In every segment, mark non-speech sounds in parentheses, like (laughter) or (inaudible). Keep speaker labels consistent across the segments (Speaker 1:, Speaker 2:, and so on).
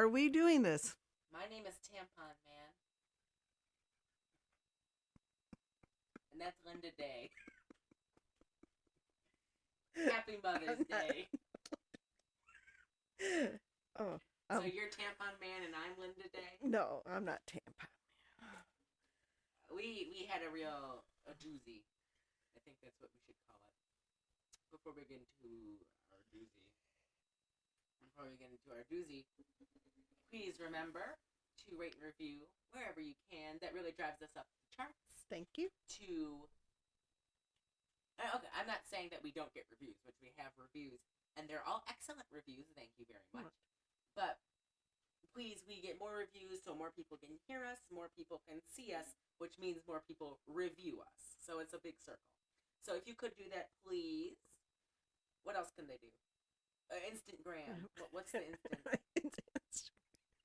Speaker 1: are we doing this?
Speaker 2: My name is Tampon Man. And that's Linda Day. Happy Mother's (laughs) Day.
Speaker 1: Oh,
Speaker 2: So
Speaker 1: um,
Speaker 2: you're Tampon Man and I'm Linda Day.
Speaker 1: no, I'm not tampon. Man.
Speaker 2: We we had a real a doozy. I think that's what we should call it. Before we get into our doozy. Before we get into our doozy, please remember to rate and review wherever you can. That really drives us up the charts.
Speaker 1: Thank you.
Speaker 2: To Uh, okay, I'm not saying that we don't get reviews, which we have reviews, and they're all excellent reviews. Thank you very much. But please, we get more reviews so more people can hear us, more people can see us, which means more people review us. So it's a big circle. So if you could do that, please. What else can they do? Uh, Instantgram. What, what's the instant?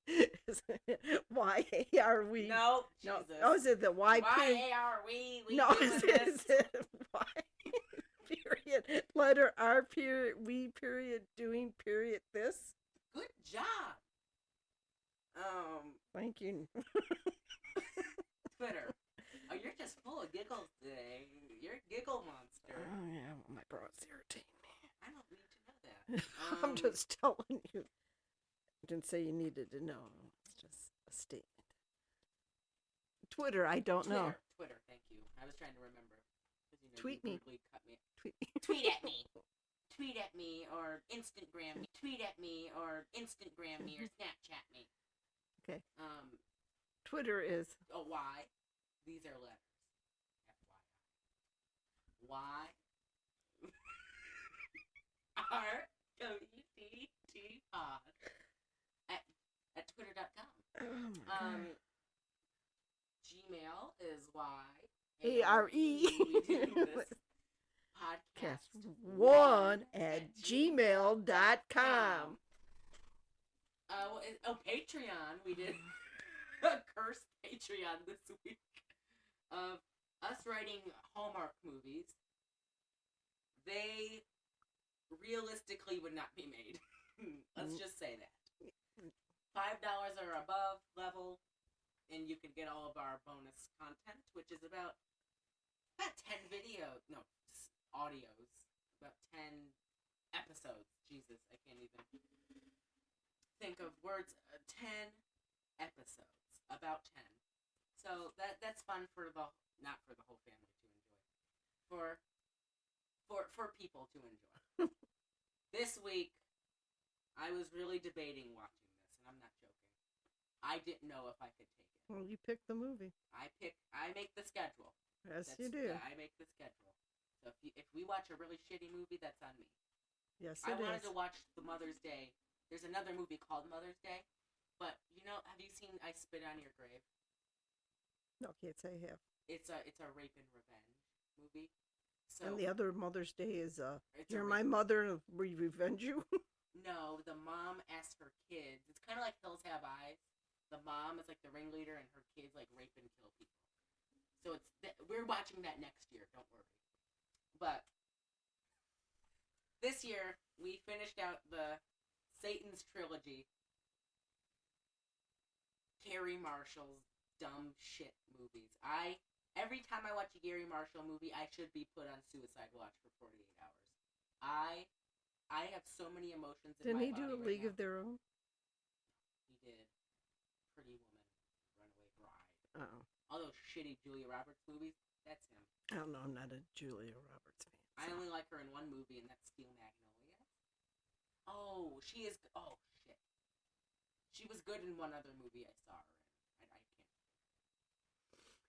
Speaker 2: (laughs)
Speaker 1: Why are we?
Speaker 2: No,
Speaker 1: no.
Speaker 2: Jesus.
Speaker 1: Oh, is it the why?
Speaker 2: Why are we? we
Speaker 1: no, is it, is it why? period. Letter R. Period. We. Period. Doing. Period. This.
Speaker 2: Good job. Um,
Speaker 1: Thank you.
Speaker 2: Twitter. Oh, you're just full of giggles today. You're a giggle monster.
Speaker 1: Oh yeah, my bro's irritating me.
Speaker 2: I don't need that. (laughs)
Speaker 1: I'm
Speaker 2: Um,
Speaker 1: just telling you. I didn't say you needed to know. It's just a statement. Twitter, I don't
Speaker 2: Twitter.
Speaker 1: know.
Speaker 2: Twitter, thank you. I was trying to remember. You know,
Speaker 1: Tweet me.
Speaker 2: Cut me. (laughs)
Speaker 1: Tweet.
Speaker 2: Tweet at me. (laughs) Tweet at me or Instagram me. Tweet at me or Instagram me or Snapchat me.
Speaker 1: Okay.
Speaker 2: Um.
Speaker 1: Twitter is
Speaker 2: Oh, why? These are letters. FYI. Why? R W D T pod at at twitter.com.
Speaker 1: oh my God.
Speaker 2: Um, Gmail is Y
Speaker 1: A R E.
Speaker 2: we do this (laughs) podcast
Speaker 1: one at gmail.com.
Speaker 2: Uh, well, oh, Patreon. We did (laughs) (laughs) a cursed Patreon this week of us writing Hallmark movies. They realistically would not be made. (laughs) Let's
Speaker 1: Mm.
Speaker 2: just say that. Five dollars or above level, and you can get all of our bonus content, which is about about ten video no audios, about ten episodes. Jesus, I can't even think of words. Uh, ten episodes, about ten. So that that's fun for the not for the whole family to enjoy, for for for people to enjoy. (laughs) this week, I was really debating watching this, and I'm not joking. I didn't know if I could take it.
Speaker 1: Well, you picked the movie.
Speaker 2: I pick. I make the schedule.
Speaker 1: Yes,
Speaker 2: That's-
Speaker 1: you do.
Speaker 2: yeah, I make the schedule. So if you, if we watch a really shitty movie, that's on me.
Speaker 1: Yes,
Speaker 2: I wanted
Speaker 1: is.
Speaker 2: to watch the Mother's Day. There's another movie called Mother's Day, but you know, have you seen I Spit on Your Grave?
Speaker 1: No, can't say I have.
Speaker 2: It's a it's a rape and revenge movie. So
Speaker 1: and the other Mother's Day is uh, you're my mother, we revenge you. (laughs)
Speaker 2: No, the mom asks her kids. It's kind of like Hills Have Eyes. The mom is like the ringleader, and her kids like rape and kill people. So it's th- we're watching that next year. Don't worry. But this year we finished out the Satan's trilogy. Garry Marshall's dumb shit movies. I every time I watch a Garry Marshall movie, I should be put on suicide watch for forty eight hours. I I have so many emotions. In
Speaker 1: Didn't he do a
Speaker 2: right
Speaker 1: League
Speaker 2: now.
Speaker 1: of Their Own?
Speaker 2: He did. Pretty Woman, Runaway Bride.
Speaker 1: Oh,
Speaker 2: All those shitty Julia Roberts movies. That's him.
Speaker 1: I don't know. I'm not a Julia Roberts fan.
Speaker 2: I only like her in one movie, and that's Steel Magnolia. Oh, she is. Oh shit. She was good in one other movie I saw her in.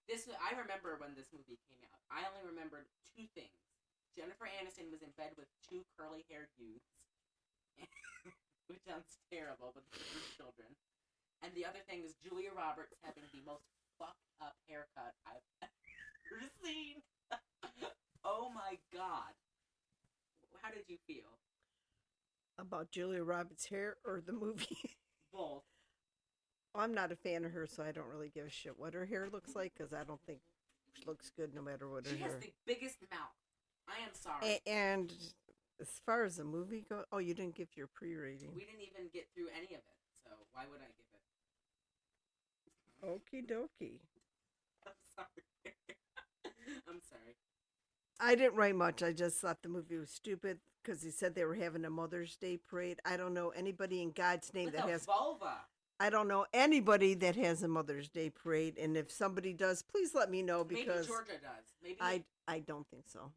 Speaker 2: This I remember when this movie came out. I only remembered two things. Jennifer Aniston was in bed with two curly-haired youths, (laughs) which sounds terrible, but they're children. And the other thing is Julia Roberts having the most fucked up haircut I've (laughs) ever seen. (laughs) oh my god. How did you feel?
Speaker 1: about Julia Roberts' hair or the movie.
Speaker 2: Both.
Speaker 1: I'm not a fan of her, so I don't really give a shit what her hair looks like because I don't think she looks good no matter what her
Speaker 2: She has the biggest mouth. I am sorry.
Speaker 1: A- and As far as the movie go, oh, you didn't give your pre-rating.
Speaker 2: We didn't even get through any of it, so why would I give it?
Speaker 1: Okie dokie. (laughs)
Speaker 2: I'm sorry. (laughs) I'm sorry.
Speaker 1: I didn't write much. I just thought the movie was stupid because he said they were having a Mother's Day parade. I don't know anybody in God's name
Speaker 2: With
Speaker 1: that
Speaker 2: a
Speaker 1: has.
Speaker 2: vulva.
Speaker 1: I don't know anybody that has a Mother's Day parade, and if somebody does, please let me know because Maybe
Speaker 2: Georgia does. Maybe
Speaker 1: I I don't think so.